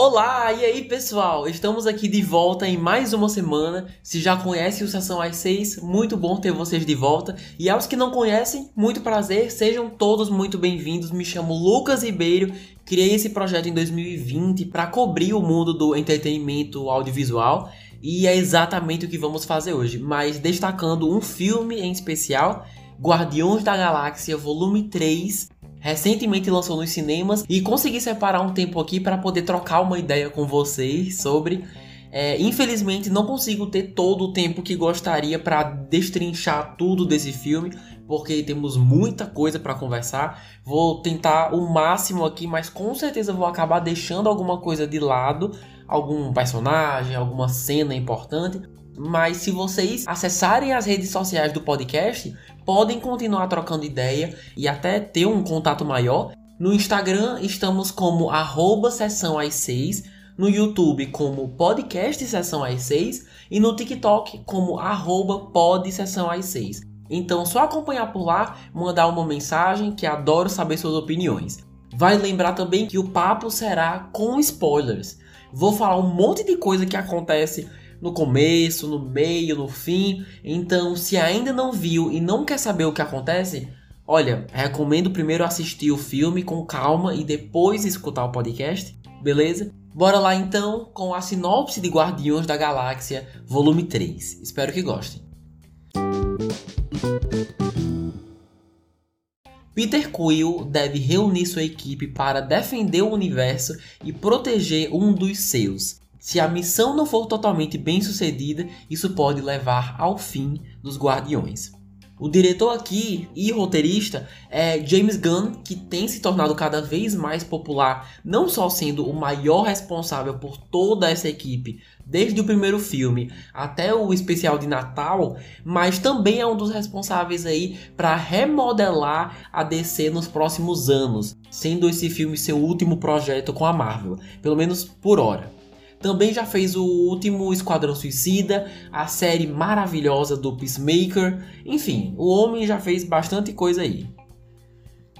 Olá, e aí pessoal? Estamos aqui de volta em mais uma semana. Se já conhece o Sessão às 6, muito bom ter vocês de volta. E aos que não conhecem, muito prazer, sejam todos muito bem-vindos. Me chamo Lucas Ribeiro, criei esse projeto em 2020 para cobrir o mundo do entretenimento audiovisual. E é exatamente o que vamos fazer hoje, mas destacando um filme em especial, Guardiões da Galáxia Volume 3, recentemente lançou nos cinemas e consegui separar um tempo aqui para poder trocar uma ideia com vocês sobre. É, infelizmente não consigo ter todo o tempo que gostaria para destrinchar tudo desse filme, porque temos muita coisa para conversar. Vou tentar o máximo aqui, mas com certeza vou acabar deixando alguma coisa de lado, algum personagem, alguma cena importante. Mas se vocês acessarem as redes sociais do podcast, podem continuar trocando ideia e até ter um contato maior. No Instagram estamos como arroba sessão às 6, no YouTube como podcast sessão às 6 e no TikTok como arroba pod sessão às 6. Então só acompanhar por lá, mandar uma mensagem que adoro saber suas opiniões. Vai lembrar também que o papo será com spoilers. Vou falar um monte de coisa que acontece no começo, no meio, no fim. Então, se ainda não viu e não quer saber o que acontece, olha, recomendo primeiro assistir o filme com calma e depois escutar o podcast, beleza? Bora lá então com a sinopse de Guardiões da Galáxia, volume 3. Espero que gostem. Peter Quill deve reunir sua equipe para defender o universo e proteger um dos seus, se a missão não for totalmente bem sucedida, isso pode levar ao fim dos Guardiões. O diretor aqui e roteirista é James Gunn, que tem se tornado cada vez mais popular, não só sendo o maior responsável por toda essa equipe, desde o primeiro filme até o especial de Natal, mas também é um dos responsáveis aí para remodelar a DC nos próximos anos, sendo esse filme seu último projeto com a Marvel, pelo menos por hora. Também já fez o último Esquadrão Suicida, a série maravilhosa do Peacemaker. Enfim, o homem já fez bastante coisa aí.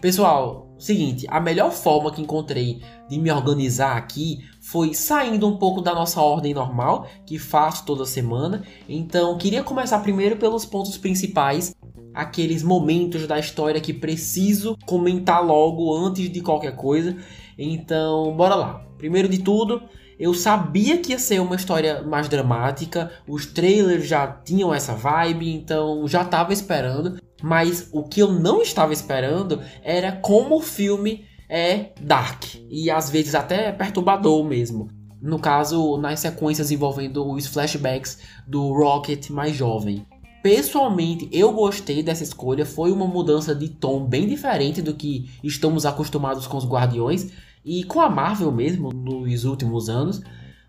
Pessoal, seguinte, a melhor forma que encontrei de me organizar aqui foi saindo um pouco da nossa ordem normal, que faço toda semana. Então, queria começar primeiro pelos pontos principais, aqueles momentos da história que preciso comentar logo antes de qualquer coisa. Então, bora lá. Primeiro de tudo, eu sabia que ia ser uma história mais dramática, os trailers já tinham essa vibe, então já estava esperando. Mas o que eu não estava esperando era como o filme é dark e às vezes até perturbador mesmo. No caso, nas sequências envolvendo os flashbacks do Rocket mais jovem. Pessoalmente, eu gostei dessa escolha. Foi uma mudança de tom bem diferente do que estamos acostumados com os Guardiões e com a Marvel mesmo nos últimos anos.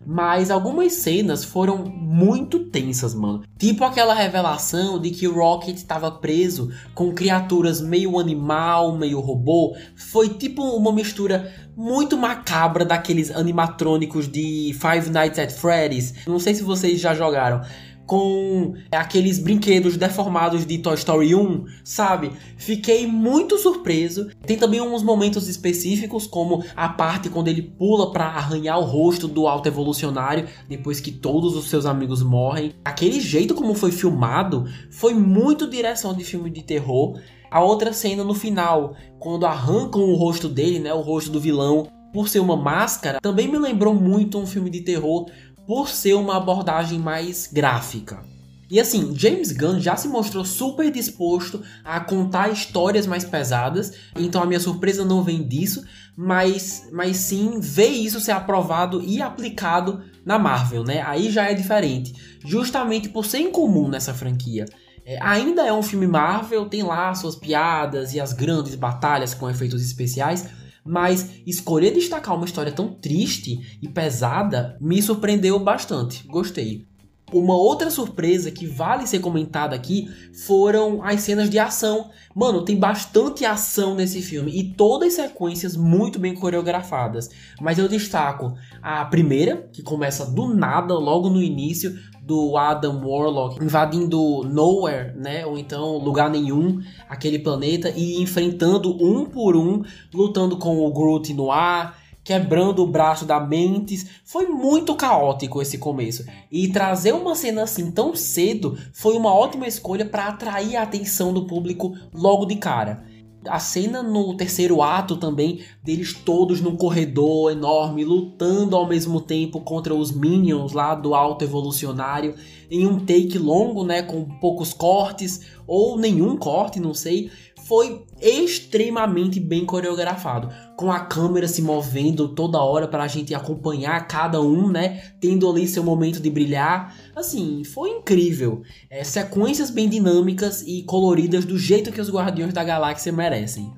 Mas algumas cenas foram muito tensas, mano. Tipo aquela revelação de que o Rocket estava preso com criaturas meio animal, meio robô. Foi tipo uma mistura muito macabra daqueles animatrônicos de Five Nights at Freddy's. Não sei se vocês já jogaram com aqueles brinquedos deformados de Toy Story 1, sabe? Fiquei muito surpreso. Tem também uns momentos específicos, como a parte quando ele pula para arranhar o rosto do alto evolucionário depois que todos os seus amigos morrem. Aquele jeito como foi filmado foi muito direção de filme de terror. A outra cena no final, quando arrancam o rosto dele, né, o rosto do vilão, por ser uma máscara, também me lembrou muito um filme de terror por ser uma abordagem mais gráfica. E assim, James Gunn já se mostrou super disposto a contar histórias mais pesadas, então a minha surpresa não vem disso, mas, mas sim ver isso ser aprovado e aplicado na Marvel, né? Aí já é diferente, justamente por ser incomum nessa franquia. É, ainda é um filme Marvel, tem lá suas piadas e as grandes batalhas com efeitos especiais, mas escolher destacar uma história tão triste e pesada me surpreendeu bastante. Gostei. Uma outra surpresa que vale ser comentada aqui foram as cenas de ação. Mano, tem bastante ação nesse filme e todas sequências muito bem coreografadas. Mas eu destaco a primeira, que começa do nada, logo no início, do Adam Warlock invadindo Nowhere, né? Ou então lugar nenhum, aquele planeta, e enfrentando um por um, lutando com o Groot no ar, quebrando o braço da Mentes. Foi muito caótico esse começo. E trazer uma cena assim tão cedo foi uma ótima escolha para atrair a atenção do público logo de cara. A cena no terceiro ato também, deles todos num corredor enorme, lutando ao mesmo tempo contra os minions lá do alto evolucionário, em um take longo, né, com poucos cortes, ou nenhum corte, não sei, foi extremamente bem coreografado, com a câmera se movendo toda hora para a gente acompanhar cada um, né, tendo ali seu momento de brilhar. Assim, foi incrível. É, sequências bem dinâmicas e coloridas do jeito que os Guardiões da Galáxia merecem.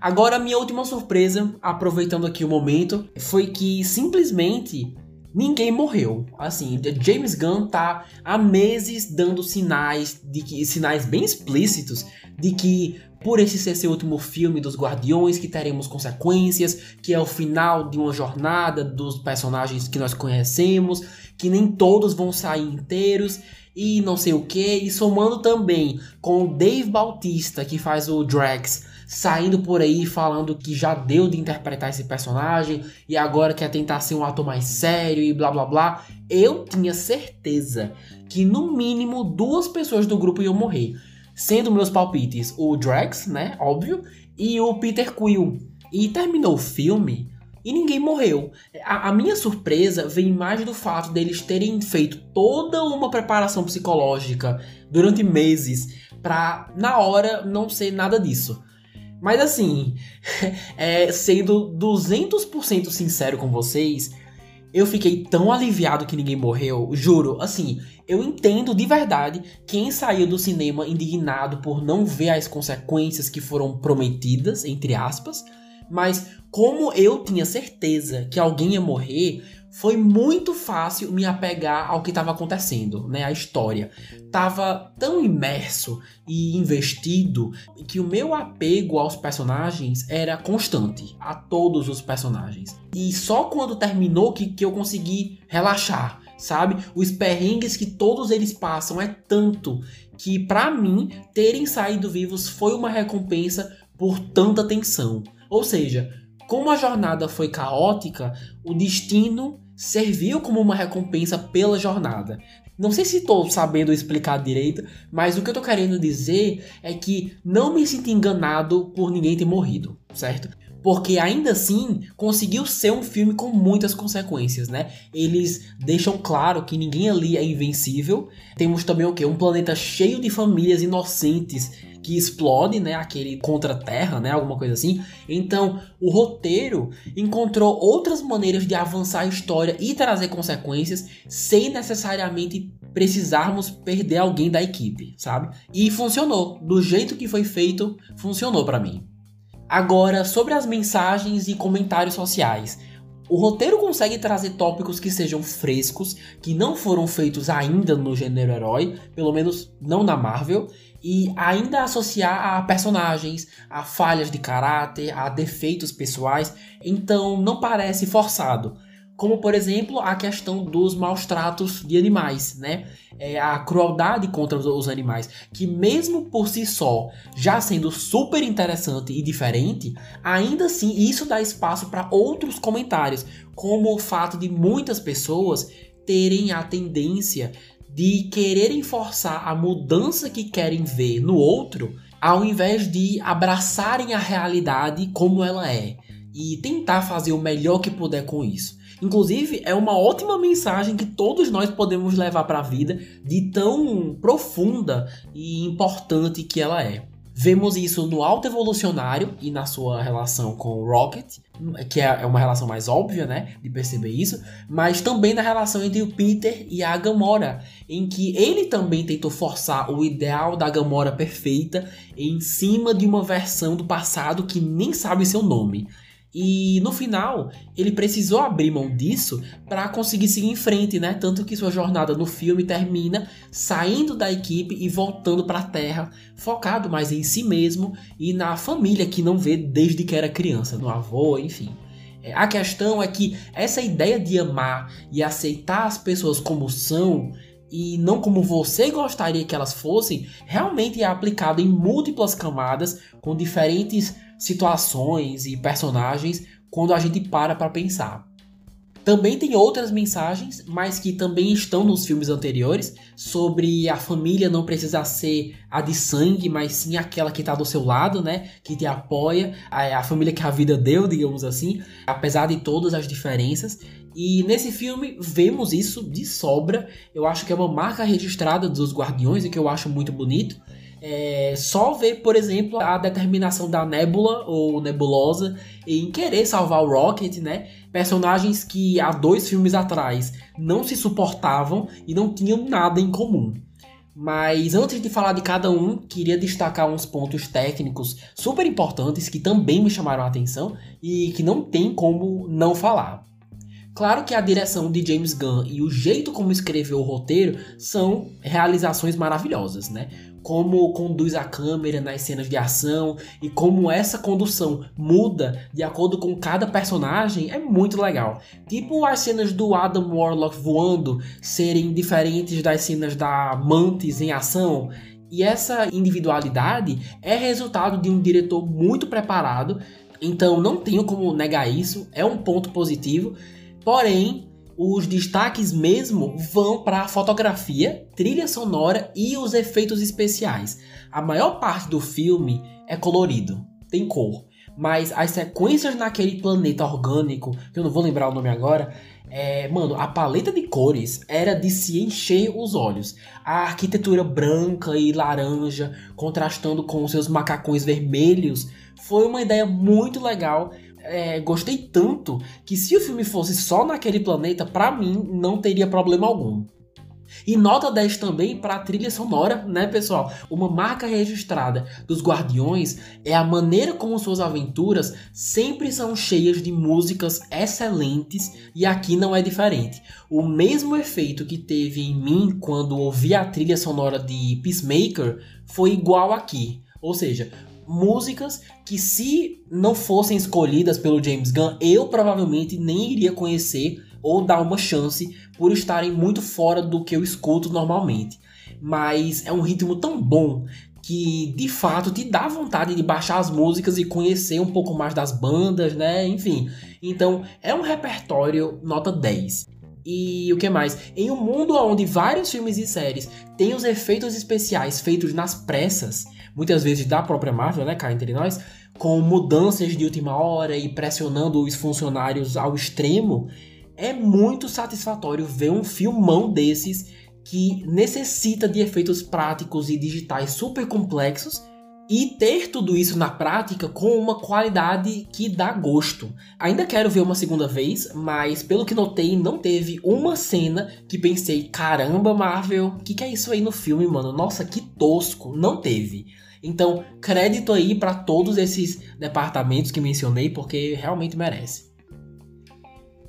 Agora, minha última surpresa, aproveitando aqui o momento, foi que simplesmente ninguém morreu. Assim, James Gunn tá há meses dando sinais de que sinais bem explícitos de que por esse ser seu último filme dos Guardiões, que teremos consequências, que é o final de uma jornada dos personagens que nós conhecemos, que nem todos vão sair inteiros e não sei o que, e somando também com o Dave Bautista, que faz o Drax, saindo por aí falando que já deu de interpretar esse personagem e agora quer tentar ser um ator mais sério e blá blá blá, eu tinha certeza que no mínimo duas pessoas do grupo iam morrer sendo meus palpites o Drax, né, óbvio, e o Peter Quill. E terminou o filme e ninguém morreu. A, a, minha surpresa vem mais do fato deles terem feito toda uma preparação psicológica durante meses para na hora não ser nada disso. Mas assim, é, sendo 200% sincero com vocês, eu fiquei tão aliviado que ninguém morreu, juro, assim, eu entendo de verdade quem saiu do cinema indignado por não ver as consequências que foram prometidas, entre aspas, mas como eu tinha certeza que alguém ia morrer, foi muito fácil me apegar ao que estava acontecendo, né? A história. Tava tão imerso e investido que o meu apego aos personagens era constante, a todos os personagens. E só quando terminou que, que eu consegui relaxar, sabe? Os perrengues que todos eles passam é tanto que para mim terem saído vivos foi uma recompensa por tanta tensão. Ou seja, como a jornada foi caótica, o destino serviu como uma recompensa pela jornada. Não sei se estou sabendo explicar direito, mas o que eu estou querendo dizer é que não me sinto enganado por ninguém ter morrido, certo? porque ainda assim conseguiu ser um filme com muitas consequências, né? Eles deixam claro que ninguém ali é invencível. Temos também o que? Um planeta cheio de famílias inocentes que explode, né? Aquele contra-terra, né? Alguma coisa assim. Então, o roteiro encontrou outras maneiras de avançar a história e trazer consequências sem necessariamente precisarmos perder alguém da equipe, sabe? E funcionou. Do jeito que foi feito, funcionou para mim. Agora, sobre as mensagens e comentários sociais. O roteiro consegue trazer tópicos que sejam frescos, que não foram feitos ainda no gênero herói, pelo menos não na Marvel, e ainda associar a personagens, a falhas de caráter, a defeitos pessoais, então não parece forçado como por exemplo a questão dos maus tratos de animais, né? É a crueldade contra os animais, que mesmo por si só, já sendo super interessante e diferente, ainda assim isso dá espaço para outros comentários, como o fato de muitas pessoas terem a tendência de quererem forçar a mudança que querem ver no outro, ao invés de abraçarem a realidade como ela é e tentar fazer o melhor que puder com isso. Inclusive, é uma ótima mensagem que todos nós podemos levar para a vida de tão profunda e importante que ela é. Vemos isso no Alto Evolucionário e na sua relação com o Rocket, que é, é uma relação mais óbvia, né, de perceber isso, mas também na relação entre o Peter e a Gamora, em que ele também tentou forçar o ideal da Gamora perfeita em cima de uma versão do passado que nem sabe seu nome. E no final, ele precisou abrir mão disso para conseguir seguir em frente, né? Tanto que sua jornada no filme termina saindo da equipe e voltando para a Terra, focado mais em si mesmo e na família que não vê desde que era criança, no avô, enfim. É, a questão é que essa ideia de amar e aceitar as pessoas como são e não como você gostaria que elas fossem, realmente é aplicado em múltiplas camadas, com diferentes situações e personagens, quando a gente para para pensar. Também tem outras mensagens, mas que também estão nos filmes anteriores, sobre a família não precisar ser a de sangue, mas sim aquela que está do seu lado, né? Que te apoia, a, família que a vida deu, digamos assim, apesar de todas as diferenças. E nesse filme vemos isso de sobra. Eu acho que é uma marca registrada dos Guardiões e que eu acho muito bonito. É só ver, por exemplo, a determinação da Nebula ou Nebulosa em querer salvar o Rocket, né? Personagens que há dois filmes atrás não se suportavam e não tinham nada em comum. Mas antes de falar de cada um, queria destacar uns pontos técnicos super importantes que também me chamaram a atenção e que não tem como não falar. Claro que a direção de James Gunn e o jeito como escreveu o roteiro são realizações maravilhosas, né? Como conduz a câmera nas cenas de ação e como essa condução muda de acordo com cada personagem é muito legal. Tipo as cenas do Adam Warlock voando serem diferentes das cenas da Mantis em ação. E essa individualidade é resultado de um diretor muito preparado, então não tenho como negar isso, é um ponto positivo. Porém, os destaques mesmo vão para a fotografia, trilha sonora e os efeitos especiais. A maior parte do filme é colorido, tem cor, mas as sequências naquele planeta orgânico, que eu não vou lembrar o nome agora, é, mano, a paleta de cores era de se encher os olhos. A arquitetura branca e laranja contrastando com seus macacões vermelhos foi uma ideia muito legal é, gostei tanto que se o filme fosse só naquele planeta, para mim não teria problema algum. E nota 10 também para a trilha sonora, né, pessoal? Uma marca registrada dos Guardiões é a maneira como suas aventuras sempre são cheias de músicas excelentes e aqui não é diferente. O mesmo efeito que teve em mim quando ouvi a trilha sonora de Peacemaker foi igual aqui. Ou seja, músicas que se não fossem escolhidas pelo James Gunn, eu provavelmente nem iria conhecer ou dar uma chance por estarem muito fora do que eu escuto normalmente. Mas é um ritmo tão bom que de fato te dá vontade de baixar as músicas e conhecer um pouco mais das bandas, né? Enfim. Então, é um repertório nota 10. E o que mais? Em um mundo onde vários filmes e séries têm os efeitos especiais feitos nas pressas, muitas vezes da própria Marvel, né, cá entre nós, com mudanças de última hora e pressionando os funcionários ao extremo, é muito satisfatório ver um filmão desses que necessita de efeitos práticos e digitais super complexos e ter tudo isso na prática com uma qualidade que dá gosto. Ainda quero ver uma segunda vez, mas pelo que notei, não teve uma cena que pensei: caramba, Marvel, o que, que é isso aí no filme, mano? Nossa, que tosco. Não teve. Então, crédito aí para todos esses departamentos que mencionei, porque realmente merece.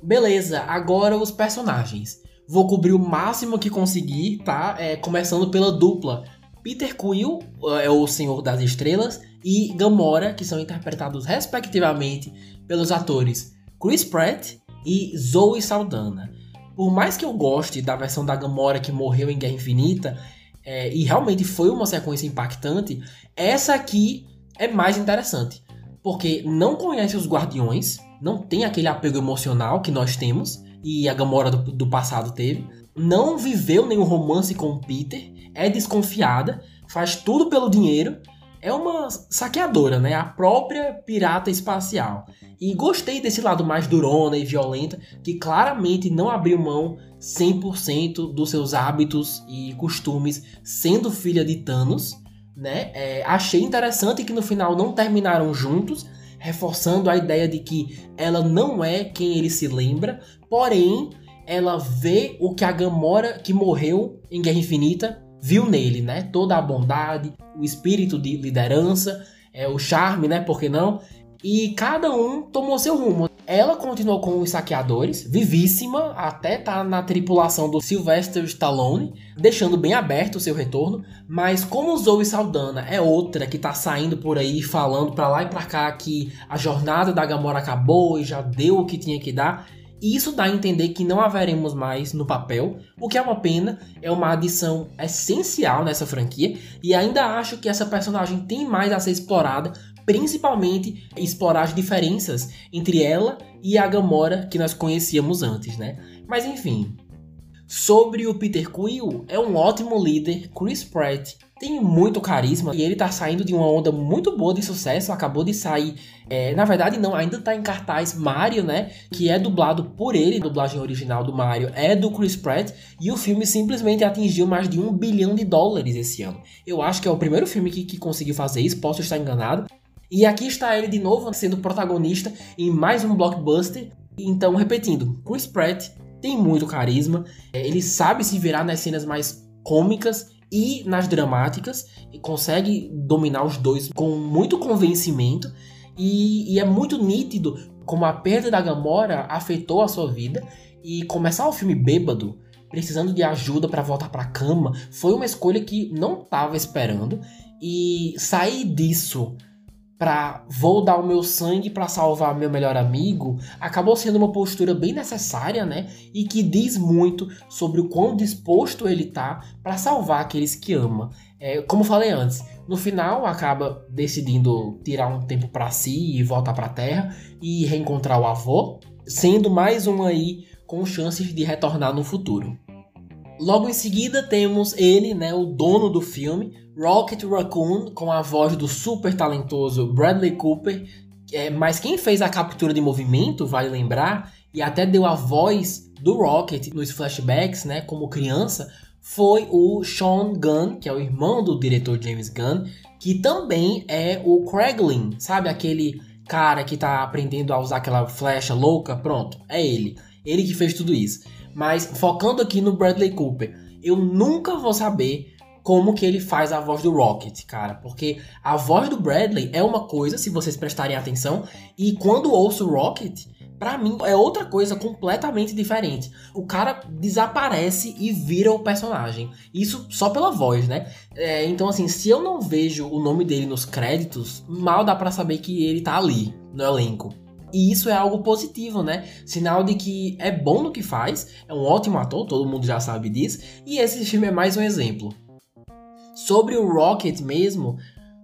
Beleza, agora os personagens. Vou cobrir o máximo que conseguir, tá? É, começando pela dupla. Peter Quill é o Senhor das Estrelas e Gamora, que são interpretados respectivamente pelos atores Chris Pratt e Zoe Saldana. Por mais que eu goste da versão da Gamora que morreu em Guerra Infinita, é, e realmente foi uma sequência impactante, essa aqui é mais interessante. Porque não conhece os Guardiões, não tem aquele apego emocional que nós temos, e a Gamora do, do passado teve. Não viveu nenhum romance com o Peter, é desconfiada, faz tudo pelo dinheiro é uma saqueadora, né? A própria pirata espacial. E gostei desse lado mais durona e violenta, que claramente não abriu mão 100% dos seus hábitos e costumes, sendo filha de Thanos, né? É, achei interessante que no final não terminaram juntos, reforçando a ideia de que ela não é quem ele se lembra, porém ela vê o que a Gamora que morreu em Guerra Infinita viu nele, né? Toda a bondade, o espírito de liderança, é, o charme, né? Por que não? E cada um tomou seu rumo. Ela continuou com os saqueadores, vivíssima, até tá na tripulação do Sylvester Stallone, deixando bem aberto o seu retorno. Mas como Zoe Saldana é outra que tá saindo por aí falando para lá e para cá que a jornada da Gamora acabou e já deu o que tinha que dar, E isso dá a entender que não haveremos mais no papel, o que é uma pena, é uma adição essencial nessa franquia, e ainda acho que essa personagem tem mais a ser explorada, principalmente explorar as diferenças entre ela e a Gamora que nós conhecíamos antes, né? Mas enfim, Sobre o Peter Quill, é um ótimo líder, Chris Pratt tem muito carisma e ele tá saindo de uma onda muito boa de sucesso, acabou de sair, é, na verdade não, ainda tá em cartaz Mario, né, que é dublado por ele, a dublagem original do Mario é do Chris Pratt, e o filme simplesmente atingiu mais de um bilhão de dólares esse ano. Eu acho que é o primeiro filme que, que conseguiu fazer isso, posso estar enganado. E aqui está ele de novo sendo protagonista em mais um blockbuster. Então, repetindo, Chris Pratt tem muito carisma, é, ele sabe se virar nas cenas mais cômicas e nas dramáticas, e consegue dominar os dois com muito convencimento, e, e é muito nítido como a perda da Gamora afetou a sua vida, e começar o filme bêbado, precisando de ajuda para voltar para a cama, foi uma escolha que não estava esperando, e sair disso para vou dar o meu sangue para salvar meu melhor amigo, acabou sendo uma postura bem necessária, né? E que diz muito sobre o quão disposto ele tá para salvar aqueles que ama. É, como falei antes, no final acaba decidindo tirar um tempo para si e voltar para a Terra e reencontrar o avô, sendo mais um aí com chances de retornar no futuro. Logo em seguida temos ele, né, o dono do filme, Rocket Raccoon, com a voz do super talentoso Bradley Cooper. É, mas quem fez a captura de movimento, vale lembrar, e até deu a voz do Rocket nos flashbacks, né, como criança, foi o Sean Gunn, que é o irmão do diretor James Gunn, que também é o Craiglin, sabe aquele cara que tá aprendendo a usar aquela flecha louca? Pronto, é ele. Ele que fez tudo isso. Mas focando aqui no Bradley Cooper, eu nunca vou saber como que ele faz a voz do Rocket, cara, porque a voz do Bradley é uma coisa, se vocês prestarem atenção, e quando ouço o Rocket, para mim é outra coisa completamente diferente. O cara desaparece e vira o personagem. Isso só pela voz, né? É, então, assim, se eu não vejo o nome dele nos créditos, mal dá para saber que ele tá ali no elenco. E isso é algo positivo, né? Sinal de que é bom no que faz, é um ótimo ator, todo mundo já sabe disso, e esse filme é mais um exemplo. Sobre o Rocket mesmo,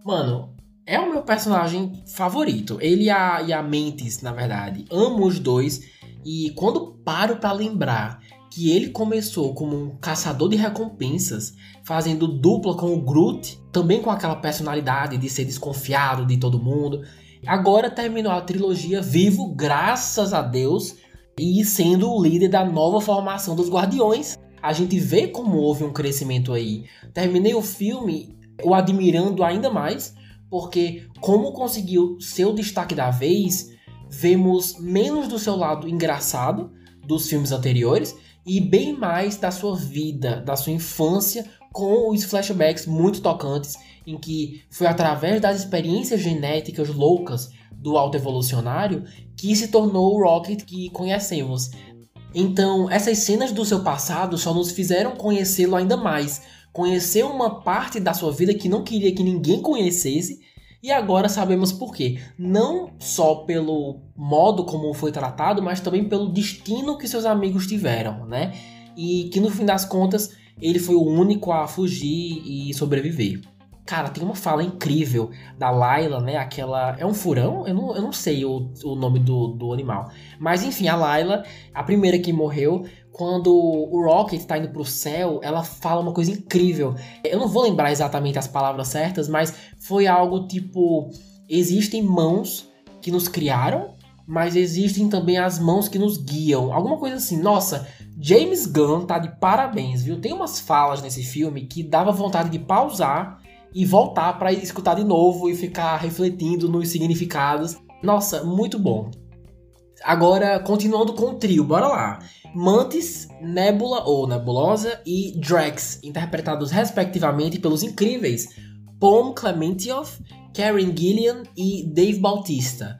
mano, é o meu personagem favorito. Ele e a, e a Mantis, na verdade. Amo os dois. E quando paro para lembrar que ele começou como um caçador de recompensas, fazendo dupla com o Groot, também com aquela personalidade de ser desconfiado de todo mundo. Agora terminou a trilogia vivo, graças a Deus, e sendo o líder da nova formação dos Guardiões. A gente vê como houve um crescimento aí. Terminei o filme o admirando ainda mais, porque como conseguiu ser o destaque da vez, vemos menos do seu lado engraçado dos filmes anteriores e bem mais da sua vida, da sua infância, com os flashbacks muito tocantes em que foi através das experiências genéticas loucas do alto evolucionário que se tornou o Rocket que conhecemos. Então, essas cenas do seu passado só nos fizeram conhecê-lo ainda mais, conhecer uma parte da sua vida que não queria que ninguém conhecesse, e agora sabemos por quê. Não só pelo modo como foi tratado, mas também pelo destino que seus amigos tiveram, né? E que no fim das contas ele foi o único a fugir e sobreviver. Cara, tem uma fala incrível da Layla, né? Aquela. É um furão? Eu não, eu não sei o, o nome do, do animal. Mas enfim, a Layla, a primeira que morreu, quando o Rocket tá indo pro céu, ela fala uma coisa incrível. Eu não vou lembrar exatamente as palavras certas, mas foi algo tipo: existem mãos que nos criaram, mas existem também as mãos que nos guiam. Alguma coisa assim. Nossa, James Gunn tá de parabéns, viu? Tem umas falas nesse filme que dava vontade de pausar e voltar para escutar de novo e ficar refletindo nos significados. Nossa, muito bom. Agora, continuando com o trio, bora lá. Mantis, Nebula ou Nebulosa e Drax, interpretados respectivamente pelos incríveis Paul Clementieff, Karen Gillian e Dave Bautista.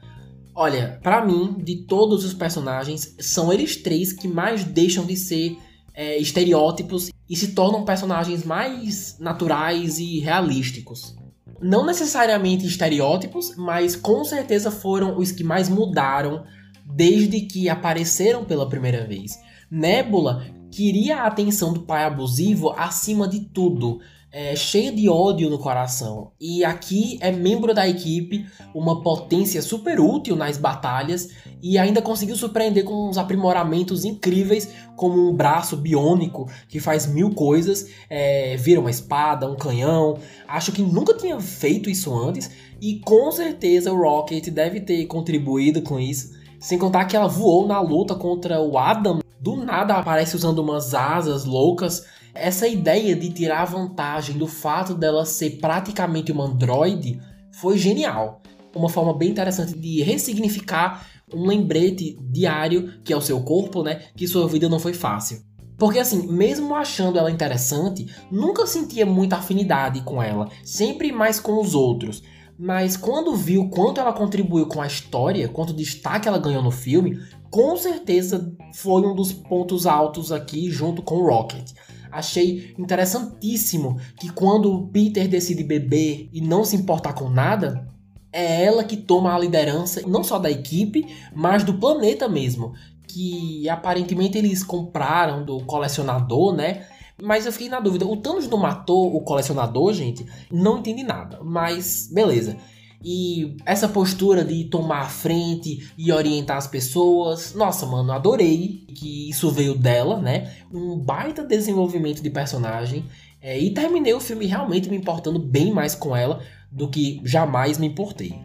Olha, para mim, de todos os personagens, são eles três que mais deixam de ser é, estereótipos e se tornam personagens mais naturais e realísticos. Não necessariamente estereótipos, mas com certeza foram os que mais mudaram desde que apareceram pela primeira vez. Nebula queria a atenção do pai abusivo acima de tudo, é, cheia de ódio no coração. E aqui é membro da equipe, uma potência super útil nas batalhas e ainda conseguiu surpreender com uns aprimoramentos incríveis, como um braço biônico que faz mil coisas, é, vira uma espada, um canhão. Acho que nunca tinha feito isso antes e com certeza o Rocket deve ter contribuído com isso. Sem contar que ela voou na luta contra o Adam. Do nada aparece usando umas asas loucas essa ideia de tirar vantagem do fato dela ser praticamente uma androide foi genial. Uma forma bem interessante de ressignificar um lembrete diário que é o seu corpo, né? Que sua vida não foi fácil. Porque assim, mesmo achando ela interessante, nunca sentia muita afinidade com ela, sempre mais com os outros. Mas quando viu quanto ela contribuiu com a história, quanto destaque ela ganhou no filme, com certeza foi um dos pontos altos aqui junto com o Rocket. Achei interessantíssimo que quando Peter decide beber e não se importar com nada, é ela que toma a liderança não só da equipe, mas do planeta mesmo. Que aparentemente eles compraram do colecionador, né? Mas eu fiquei na dúvida, o Thanos não matou o colecionador, gente? Não entendi nada, mas beleza. E essa postura de tomar a frente e orientar as pessoas, nossa, mano, adorei que isso veio dela, né? Um baita desenvolvimento de personagem. É, e terminei o filme realmente me importando bem mais com ela do que jamais me importei.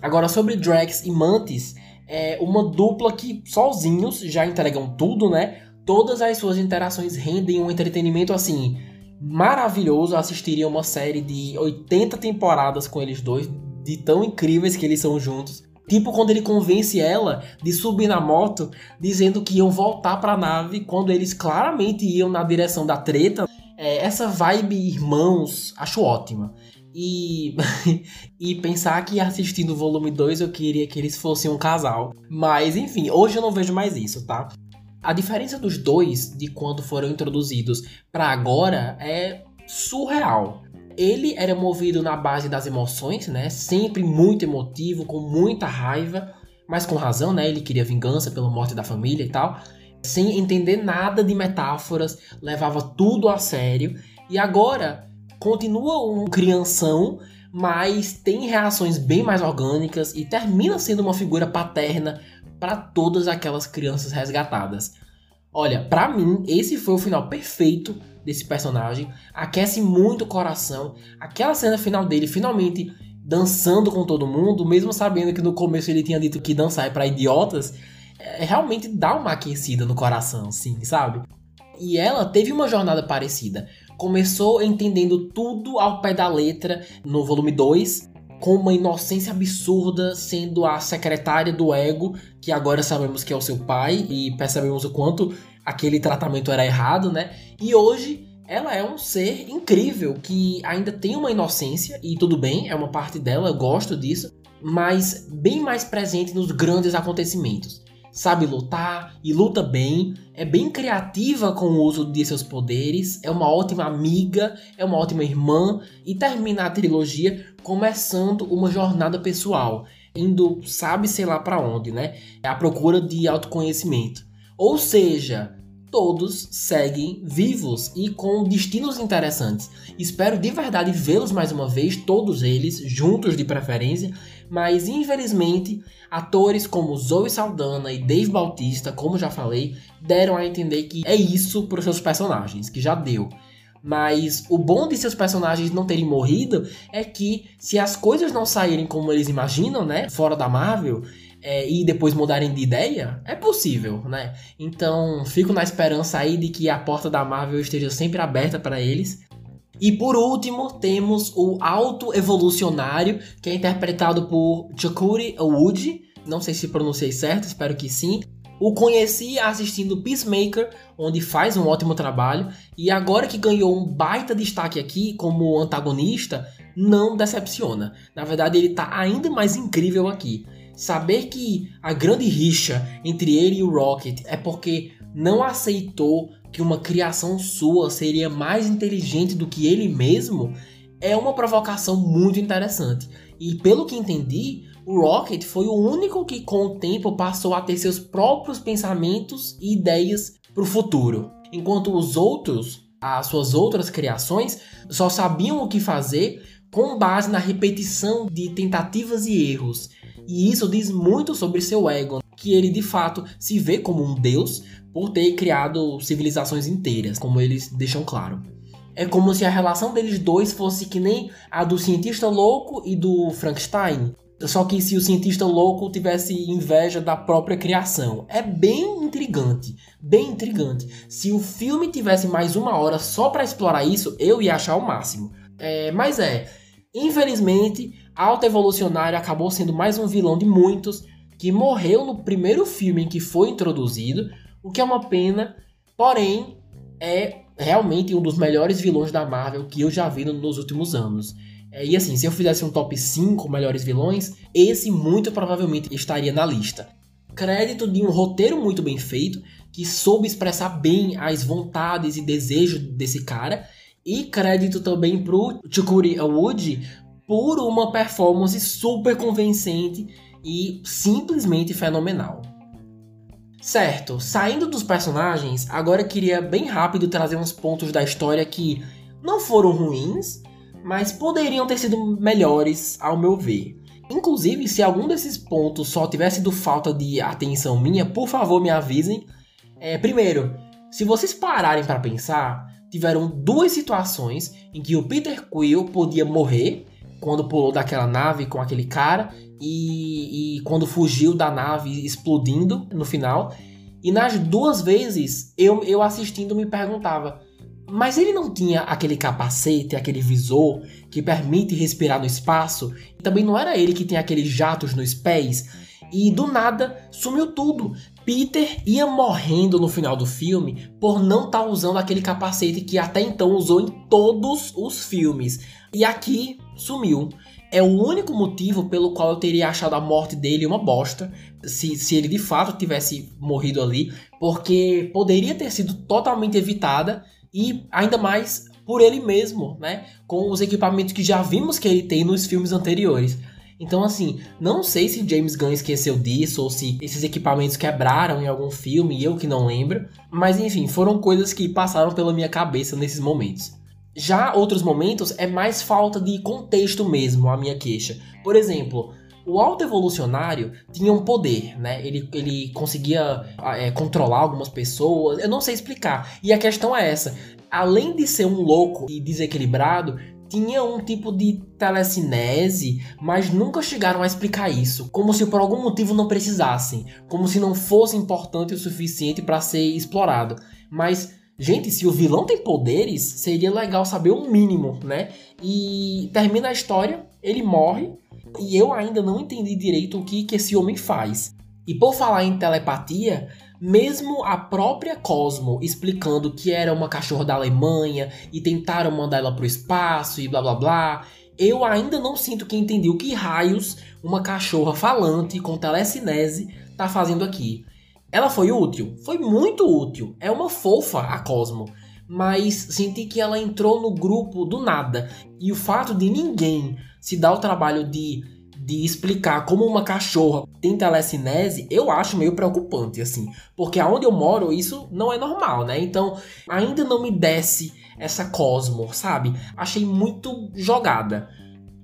Agora, sobre Drax e Mantis, é uma dupla que sozinhos já entregam tudo, né? Todas as suas interações rendem um entretenimento assim maravilhoso. Assistiria uma série de 80 temporadas com eles dois, de tão incríveis que eles são juntos. Tipo quando ele convence ela de subir na moto, dizendo que iam voltar para a nave quando eles claramente iam na direção da treta. É, essa vibe irmãos, acho ótima. E, e pensar que assistindo o volume 2 eu queria que eles fossem um casal. Mas enfim, hoje eu não vejo mais isso, tá? A diferença dos dois de quando foram introduzidos para agora é surreal. Ele era movido na base das emoções, né? Sempre muito emotivo, com muita raiva, mas com razão, né? Ele queria vingança pela morte da família e tal. Sem entender nada de metáforas, levava tudo a sério. E agora continua um crianção, mas tem reações bem mais orgânicas e termina sendo uma figura paterna para todas aquelas crianças resgatadas. Olha, para mim, esse foi o final perfeito desse personagem. Aquece muito o coração. Aquela cena final dele, finalmente dançando com todo mundo, mesmo sabendo que no começo ele tinha dito que dançar é para idiotas, é, realmente dá uma aquecida no coração, sim, sabe? E ela teve uma jornada parecida. Começou entendendo tudo ao pé da letra no volume 2, com uma inocência absurda, sendo a secretária do ego, que agora sabemos que é o seu pai e percebemos o quanto aquele tratamento era errado, né? E hoje ela é um ser incrível que ainda tem uma inocência e tudo bem, é uma parte dela, eu gosto disso, mas bem mais presente nos grandes acontecimentos. Sabe lutar e luta bem, é bem criativa com o uso de seus poderes, é uma ótima amiga, é uma ótima irmã e termina a trilogia começando uma jornada pessoal, indo sabe sei lá para onde, né? A procura de autoconhecimento. Ou seja, todos seguem vivos e com destinos interessantes. Espero de verdade vê-los mais uma vez, todos eles, juntos de preferência, mas infelizmente atores como Zoe Saldana e Dave Bautista, como já falei, deram a entender que é isso para os seus personagens, que já deu. Mas o bom de seus personagens não terem morrido é que se as coisas não saírem como eles imaginam, né, fora da Marvel, é, e depois mudarem de ideia, é possível, né? Então, fico na esperança aí de que a porta da Marvel esteja sempre aberta para eles. E por último, temos o Alto Evolucionário, que é interpretado por Chakuri Wood. Não sei se pronunciei certo, espero que sim. O conheci assistindo Peacemaker, onde faz um ótimo trabalho, e agora que ganhou um baita destaque aqui como antagonista, não decepciona. Na verdade, ele está ainda mais incrível aqui. Saber que a grande rixa entre ele e o Rocket é porque não aceitou que uma criação sua seria mais inteligente do que ele mesmo é uma provocação muito interessante. E pelo que entendi, o Rocket foi o único que com o tempo passou a ter seus próprios pensamentos e ideias para o futuro, enquanto os outros, as suas outras criações, só sabiam o que fazer com base na repetição de tentativas e erros. E isso diz muito sobre seu ego, que ele de fato se vê como um deus por ter criado civilizações inteiras, como eles deixam claro. É como se a relação deles dois fosse que nem a do cientista louco e do Frankenstein. Só que se o cientista louco tivesse inveja da própria criação. É bem intrigante, bem intrigante. Se o filme tivesse mais uma hora só para explorar isso, eu ia achar o máximo. É, mas é, infelizmente, Alta Evolucionário acabou sendo mais um vilão de muitos que morreu no primeiro filme em que foi introduzido, o que é uma pena, porém é realmente um dos melhores vilões da Marvel que eu já vi nos últimos anos. É, e assim, se eu fizesse um top 5 melhores vilões, esse muito provavelmente estaria na lista. Crédito de um roteiro muito bem feito, que soube expressar bem as vontades e desejos desse cara, e crédito também pro Chukuri Wood por uma performance super convincente e simplesmente fenomenal. Certo, saindo dos personagens, agora queria bem rápido trazer uns pontos da história que não foram ruins, mas poderiam ter sido melhores ao meu ver. Inclusive, se algum desses pontos só tivesse sido falta de atenção minha, por favor me avisem. É, primeiro, se vocês pararem para pensar, tiveram duas situações em que o Peter Quill podia morrer quando pulou daquela nave com aquele cara e, e quando fugiu da nave explodindo no final. E nas duas vezes eu, eu assistindo me perguntava mas ele não tinha aquele capacete, aquele visor que permite respirar no espaço? E também não era ele que tinha aqueles jatos nos pés? E do nada sumiu tudo. Peter ia morrendo no final do filme por não estar tá usando aquele capacete que até então usou em todos os filmes. E aqui sumiu. É o único motivo pelo qual eu teria achado a morte dele uma bosta, se, se ele de fato tivesse morrido ali, porque poderia ter sido totalmente evitada e ainda mais por ele mesmo, né? Com os equipamentos que já vimos que ele tem nos filmes anteriores. Então, assim, não sei se James Gunn esqueceu disso ou se esses equipamentos quebraram em algum filme eu que não lembro. Mas, enfim, foram coisas que passaram pela minha cabeça nesses momentos. Já outros momentos é mais falta de contexto mesmo a minha queixa. Por exemplo, o alto evolucionário tinha um poder, né? Ele, ele conseguia é, controlar algumas pessoas. Eu não sei explicar. E a questão é essa: além de ser um louco e desequilibrado, tinha um tipo de telecinese, mas nunca chegaram a explicar isso, como se por algum motivo não precisassem, como se não fosse importante o suficiente para ser explorado. Mas Gente, se o vilão tem poderes, seria legal saber o mínimo, né? E termina a história, ele morre, e eu ainda não entendi direito o que, que esse homem faz. E por falar em telepatia, mesmo a própria Cosmo explicando que era uma cachorra da Alemanha e tentaram mandar ela pro espaço e blá blá blá, eu ainda não sinto que entendi o que raios uma cachorra falante com telecinese tá fazendo aqui. Ela foi útil? Foi muito útil. É uma fofa a Cosmo. Mas senti que ela entrou no grupo do nada. E o fato de ninguém se dá o trabalho de, de explicar como uma cachorra tem telecinese, eu acho meio preocupante, assim. Porque aonde eu moro, isso não é normal, né? Então, ainda não me desce essa Cosmo, sabe? Achei muito jogada.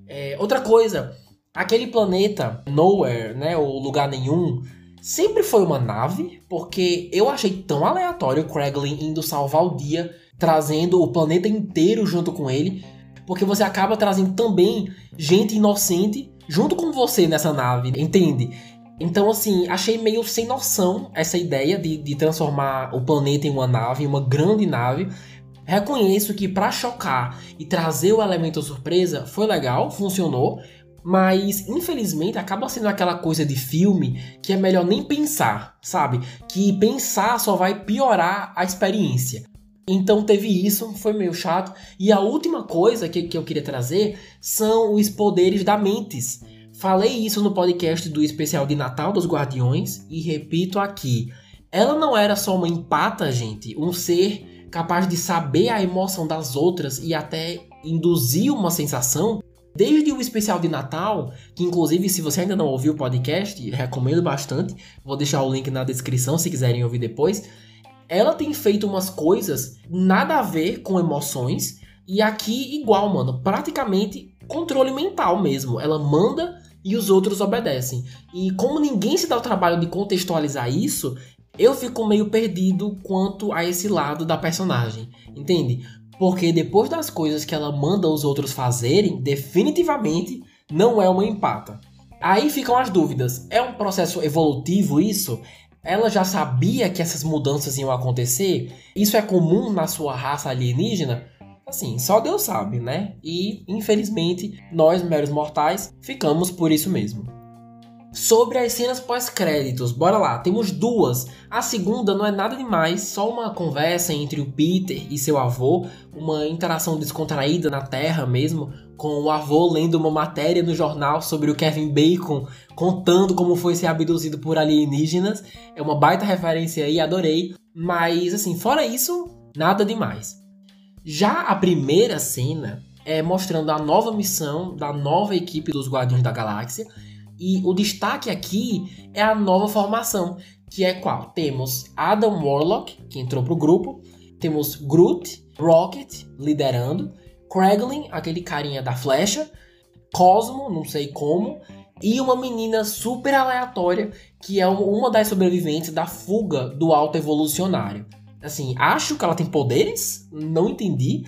É, outra coisa, aquele planeta Nowhere, né? O lugar nenhum, sempre foi uma nave, porque eu achei tão aleatório o Kraglin indo salvar o dia, trazendo o planeta inteiro junto com ele porque você acaba trazendo também gente inocente junto com você nessa nave, entende? Então, assim, achei meio sem noção essa ideia de, de transformar o planeta em uma nave, em uma grande nave. Reconheço que para chocar e trazer o elemento surpresa foi legal, funcionou, mas infelizmente acaba sendo aquela coisa de filme que é melhor nem pensar, sabe? Que pensar só vai piorar a experiência. Então teve isso, foi meio chato. E a última coisa que, que eu queria trazer são os poderes da Mentes. Falei isso no podcast do especial de Natal dos Guardiões e repito aqui. Ela não era só uma empata, gente, um ser capaz de saber a emoção das outras e até induzir uma sensação. Desde o especial de Natal, que inclusive se você ainda não ouviu o podcast, recomendo bastante, vou deixar o link na descrição se quiserem ouvir depois. Ela tem feito umas coisas nada a ver com emoções, e aqui igual, mano, praticamente controle mental mesmo. Ela manda e os outros obedecem. E como ninguém se dá o trabalho de contextualizar isso, eu fico meio perdido quanto a esse lado da personagem, entende? Porque depois das coisas que ela manda os outros fazerem, definitivamente não é uma empata. Aí ficam as dúvidas: é um processo evolutivo isso? Ela já sabia que essas mudanças iam acontecer? Isso é comum na sua raça alienígena? Assim, só Deus sabe, né? E, infelizmente, nós, meros mortais, ficamos por isso mesmo. Sobre as cenas pós-créditos, bora lá, temos duas. A segunda não é nada demais, só uma conversa entre o Peter e seu avô, uma interação descontraída na Terra mesmo, com o avô lendo uma matéria no jornal sobre o Kevin Bacon, contando como foi ser abduzido por alienígenas. É uma baita referência aí, adorei. Mas, assim, fora isso, nada demais. Já a primeira cena é mostrando a nova missão da nova equipe dos Guardiões da Galáxia e o destaque aqui é a nova formação, que é qual? Temos Adam Warlock, que entrou pro grupo, temos Groot, Rocket liderando, Kraglin, aquele carinha da flecha, Cosmo, não sei como, e uma menina super aleatória que é uma das sobreviventes da fuga do alto evolucionário. Assim, acho que ela tem poderes, não entendi.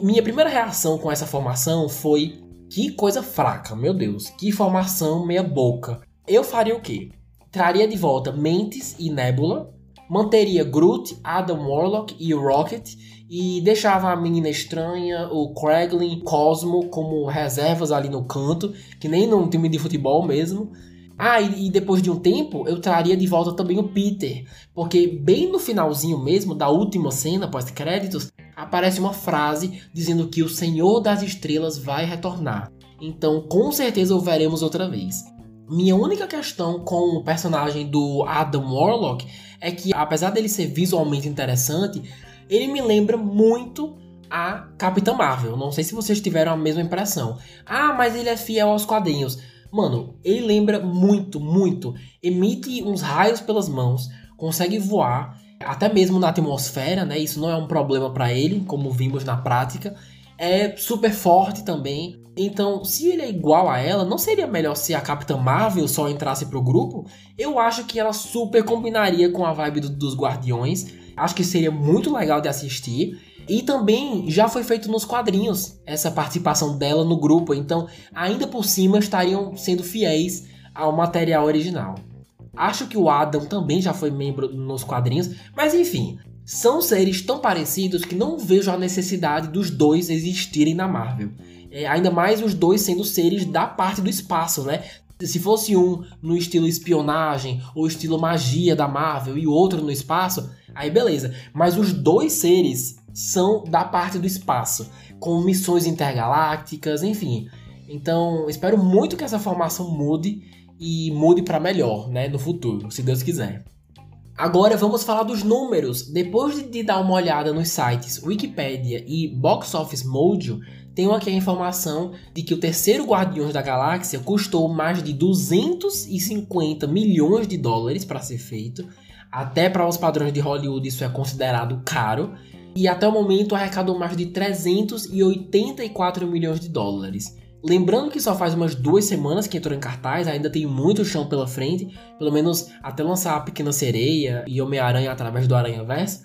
Minha primeira reação com essa formação foi que coisa fraca, meu Deus. Que informação meia boca. Eu faria o quê? Traria de volta Mentes e Nebula, manteria Groot, Adam Warlock e Rocket e deixava a menina estranha, o Kraglin, Cosmo como reservas ali no canto, que nem num time de futebol mesmo. Ah, e, e, depois de um tempo eu traria de volta também o Peter, porque bem no finalzinho mesmo da última cena pós-créditos aparece uma frase dizendo que o Senhor das Estrelas vai retornar. Então, com certeza o veremos outra vez. Minha única questão com o personagem do Adam Warlock é que, apesar dele ser visualmente interessante, ele me lembra muito a Capitã Marvel. Não sei se vocês tiveram a mesma impressão. Ah, mas ele é fiel aos quadrinhos. Mano, ele lembra muito, muito. Emite uns raios pelas mãos, consegue voar até mesmo na atmosfera, né? Isso não é um problema para ele, como vimos na prática. É super forte também. Então, se ele é igual a ela, não seria melhor se a Capitã Marvel só entrasse pro grupo? Eu acho que ela super combinaria com a vibe do, dos Guardiões. Acho que seria muito legal de assistir. E também já foi feito nos quadrinhos essa participação dela no grupo, então ainda por cima estariam sendo fiéis ao material original. Acho que o Adam também já foi membro nos quadrinhos, mas enfim, são seres tão parecidos que não vejo a necessidade dos dois existirem na Marvel. É, ainda mais os dois sendo seres da parte do espaço, né? Se fosse um no estilo espionagem ou estilo magia da Marvel e outro no espaço, aí beleza. Mas os dois seres são da parte do espaço, com missões intergalácticas, enfim. Então, espero muito que essa formação mude e mude para melhor, né, no futuro, se Deus quiser. Agora vamos falar dos números. Depois de dar uma olhada nos sites Wikipedia e Box Office Mojo, tenho aqui a informação de que o terceiro Guardiões da Galáxia custou mais de 250 milhões de dólares para ser feito. Até para os padrões de Hollywood isso é considerado caro. E até o momento arrecadou mais de 384 milhões de dólares. Lembrando que só faz umas duas semanas que entrou em cartaz, ainda tem muito chão pela frente, pelo menos até lançar a Pequena Sereia e Homem-Aranha através do Aranha Verso.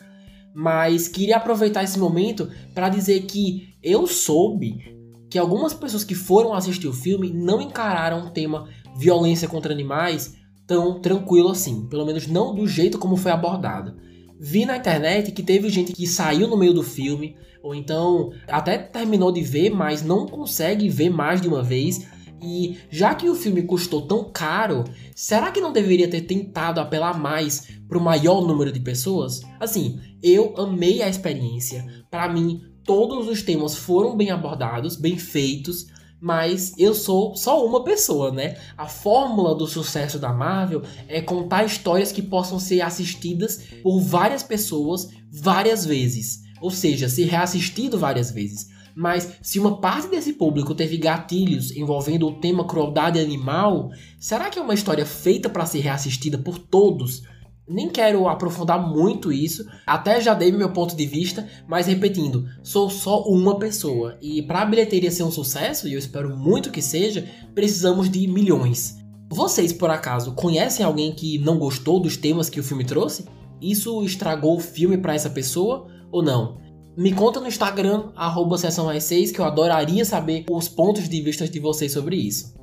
Mas queria aproveitar esse momento para dizer que eu soube que algumas pessoas que foram assistir o filme não encararam o tema violência contra animais tão tranquilo assim, pelo menos não do jeito como foi abordado. Vi na internet que teve gente que saiu no meio do filme, ou então até terminou de ver, mas não consegue ver mais de uma vez. E já que o filme custou tão caro, será que não deveria ter tentado apelar mais para o maior número de pessoas? Assim, eu amei a experiência. Para mim, todos os temas foram bem abordados, bem feitos mas eu sou só uma pessoa, né? A fórmula do sucesso da Marvel é contar histórias que possam ser assistidas por várias pessoas várias vezes, ou seja, ser reassistido várias vezes. Mas se uma parte desse público teve gatilhos envolvendo o tema crueldade animal, será que é uma história feita para ser reassistida por todos? Nem quero aprofundar muito isso, até já dei meu ponto de vista, mas repetindo, sou só uma pessoa e para a bilheteria ser um sucesso, e eu espero muito que seja, precisamos de milhões. Vocês, por acaso, conhecem alguém que não gostou dos temas que o filme trouxe? Isso estragou o filme para essa pessoa ou não? Me conta no Instagram, arroba sessão mais 6, que eu adoraria saber os pontos de vista de vocês sobre isso.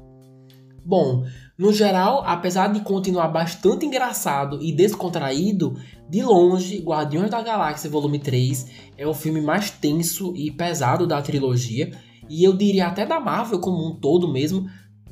Bom, no geral, apesar de continuar bastante engraçado e descontraído, de longe, Guardiões da Galáxia Volume 3 é o filme mais tenso e pesado da trilogia, e eu diria até da Marvel como um todo mesmo.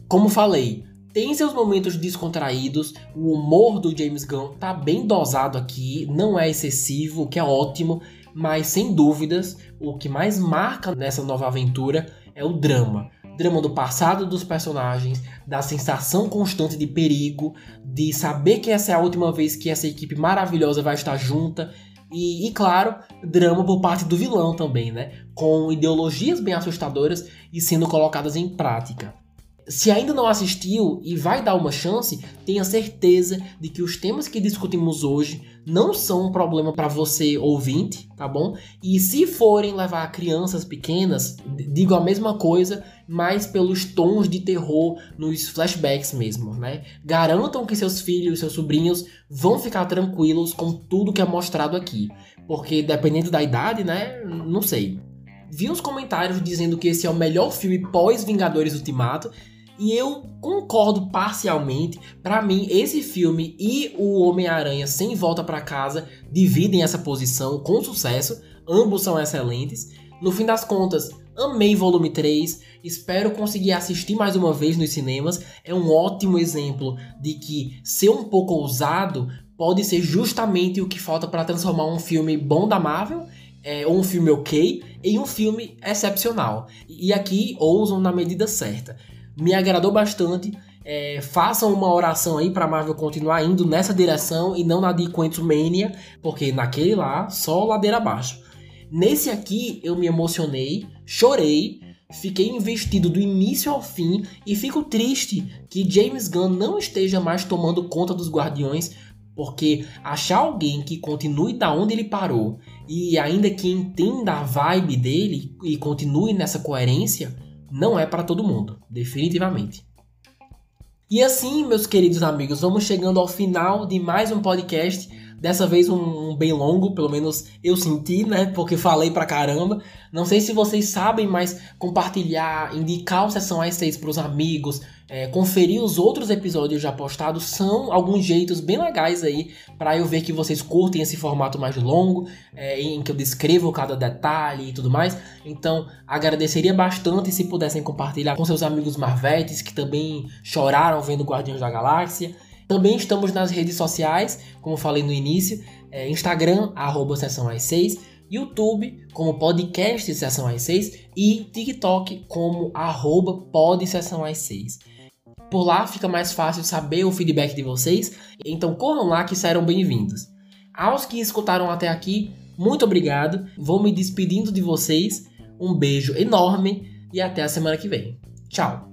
Como falei, tem seus momentos descontraídos, o humor do James Gunn tá bem dosado aqui, não é excessivo, o que é ótimo, mas sem dúvidas, o que mais marca nessa nova aventura é o drama. Drama do passado dos personagens, da sensação constante de perigo, de saber que essa é a última vez que essa equipe maravilhosa vai estar junta. E, e, claro, drama por parte do vilão também, né? Com ideologias bem assustadoras e sendo colocadas em prática. Se ainda não assistiu e vai dar uma chance, tenha certeza de que os temas que discutimos hoje não são um problema para você ouvinte, tá bom? E se forem levar crianças pequenas, digo a mesma coisa, mas pelos tons de terror nos flashbacks mesmo, né? Garantam que seus filhos, seus sobrinhos vão ficar tranquilos com tudo que é mostrado aqui, porque dependendo da idade, né? Não sei. Vi uns comentários dizendo que esse é o melhor filme pós Vingadores Ultimato e eu concordo parcialmente. Para mim, esse filme e o Homem-Aranha Sem Volta para Casa dividem essa posição com sucesso. Ambos são excelentes. No fim das contas, amei volume 3. Espero conseguir assistir mais uma vez nos cinemas. É um ótimo exemplo de que ser um pouco ousado pode ser justamente o que falta para transformar um filme bom da Marvel é, ou um filme ok em um filme excepcional. E aqui ousam na medida certa me agradou bastante. É, façam uma oração aí para Marvel continuar indo nessa direção e não na de Quantum Mania, porque naquele lá só ladeira abaixo. Nesse aqui eu me emocionei, chorei, fiquei investido do início ao fim e fico triste que James Gunn não esteja mais tomando conta dos Guardiões, porque achar alguém que continue da onde ele parou e ainda que entenda a vibe dele e continue nessa coerência não é para todo mundo, definitivamente. E assim, meus queridos amigos, vamos chegando ao final de mais um podcast. Dessa vez um, um, bem longo, pelo menos eu senti, né? Porque falei pra caramba. Não sei se vocês sabem, mas compartilhar, indicar o Sessão às 6 pros amigos, é, conferir os outros episódios já postados são alguns jeitos bem legais aí para eu ver que vocês curtem esse formato mais longo, é, em que eu descrevo cada detalhe e tudo mais. Então, agradeceria bastante se pudessem compartilhar com seus amigos Marvetes que também choraram vendo Guardiões da Galáxia. Também estamos nas redes sociais, como falei no início, é, Instagram, arroba Sessão às 6, YouTube como podcast Sessão às 6 e TikTok como arroba pod Sessão às 6. Por lá fica mais fácil saber o feedback de vocês, então corram lá que serão bem-vindos. Aos que escutaram até aqui, muito obrigado. Vou me despedindo de vocês. Um beijo enorme e até a semana que vem. Tchau!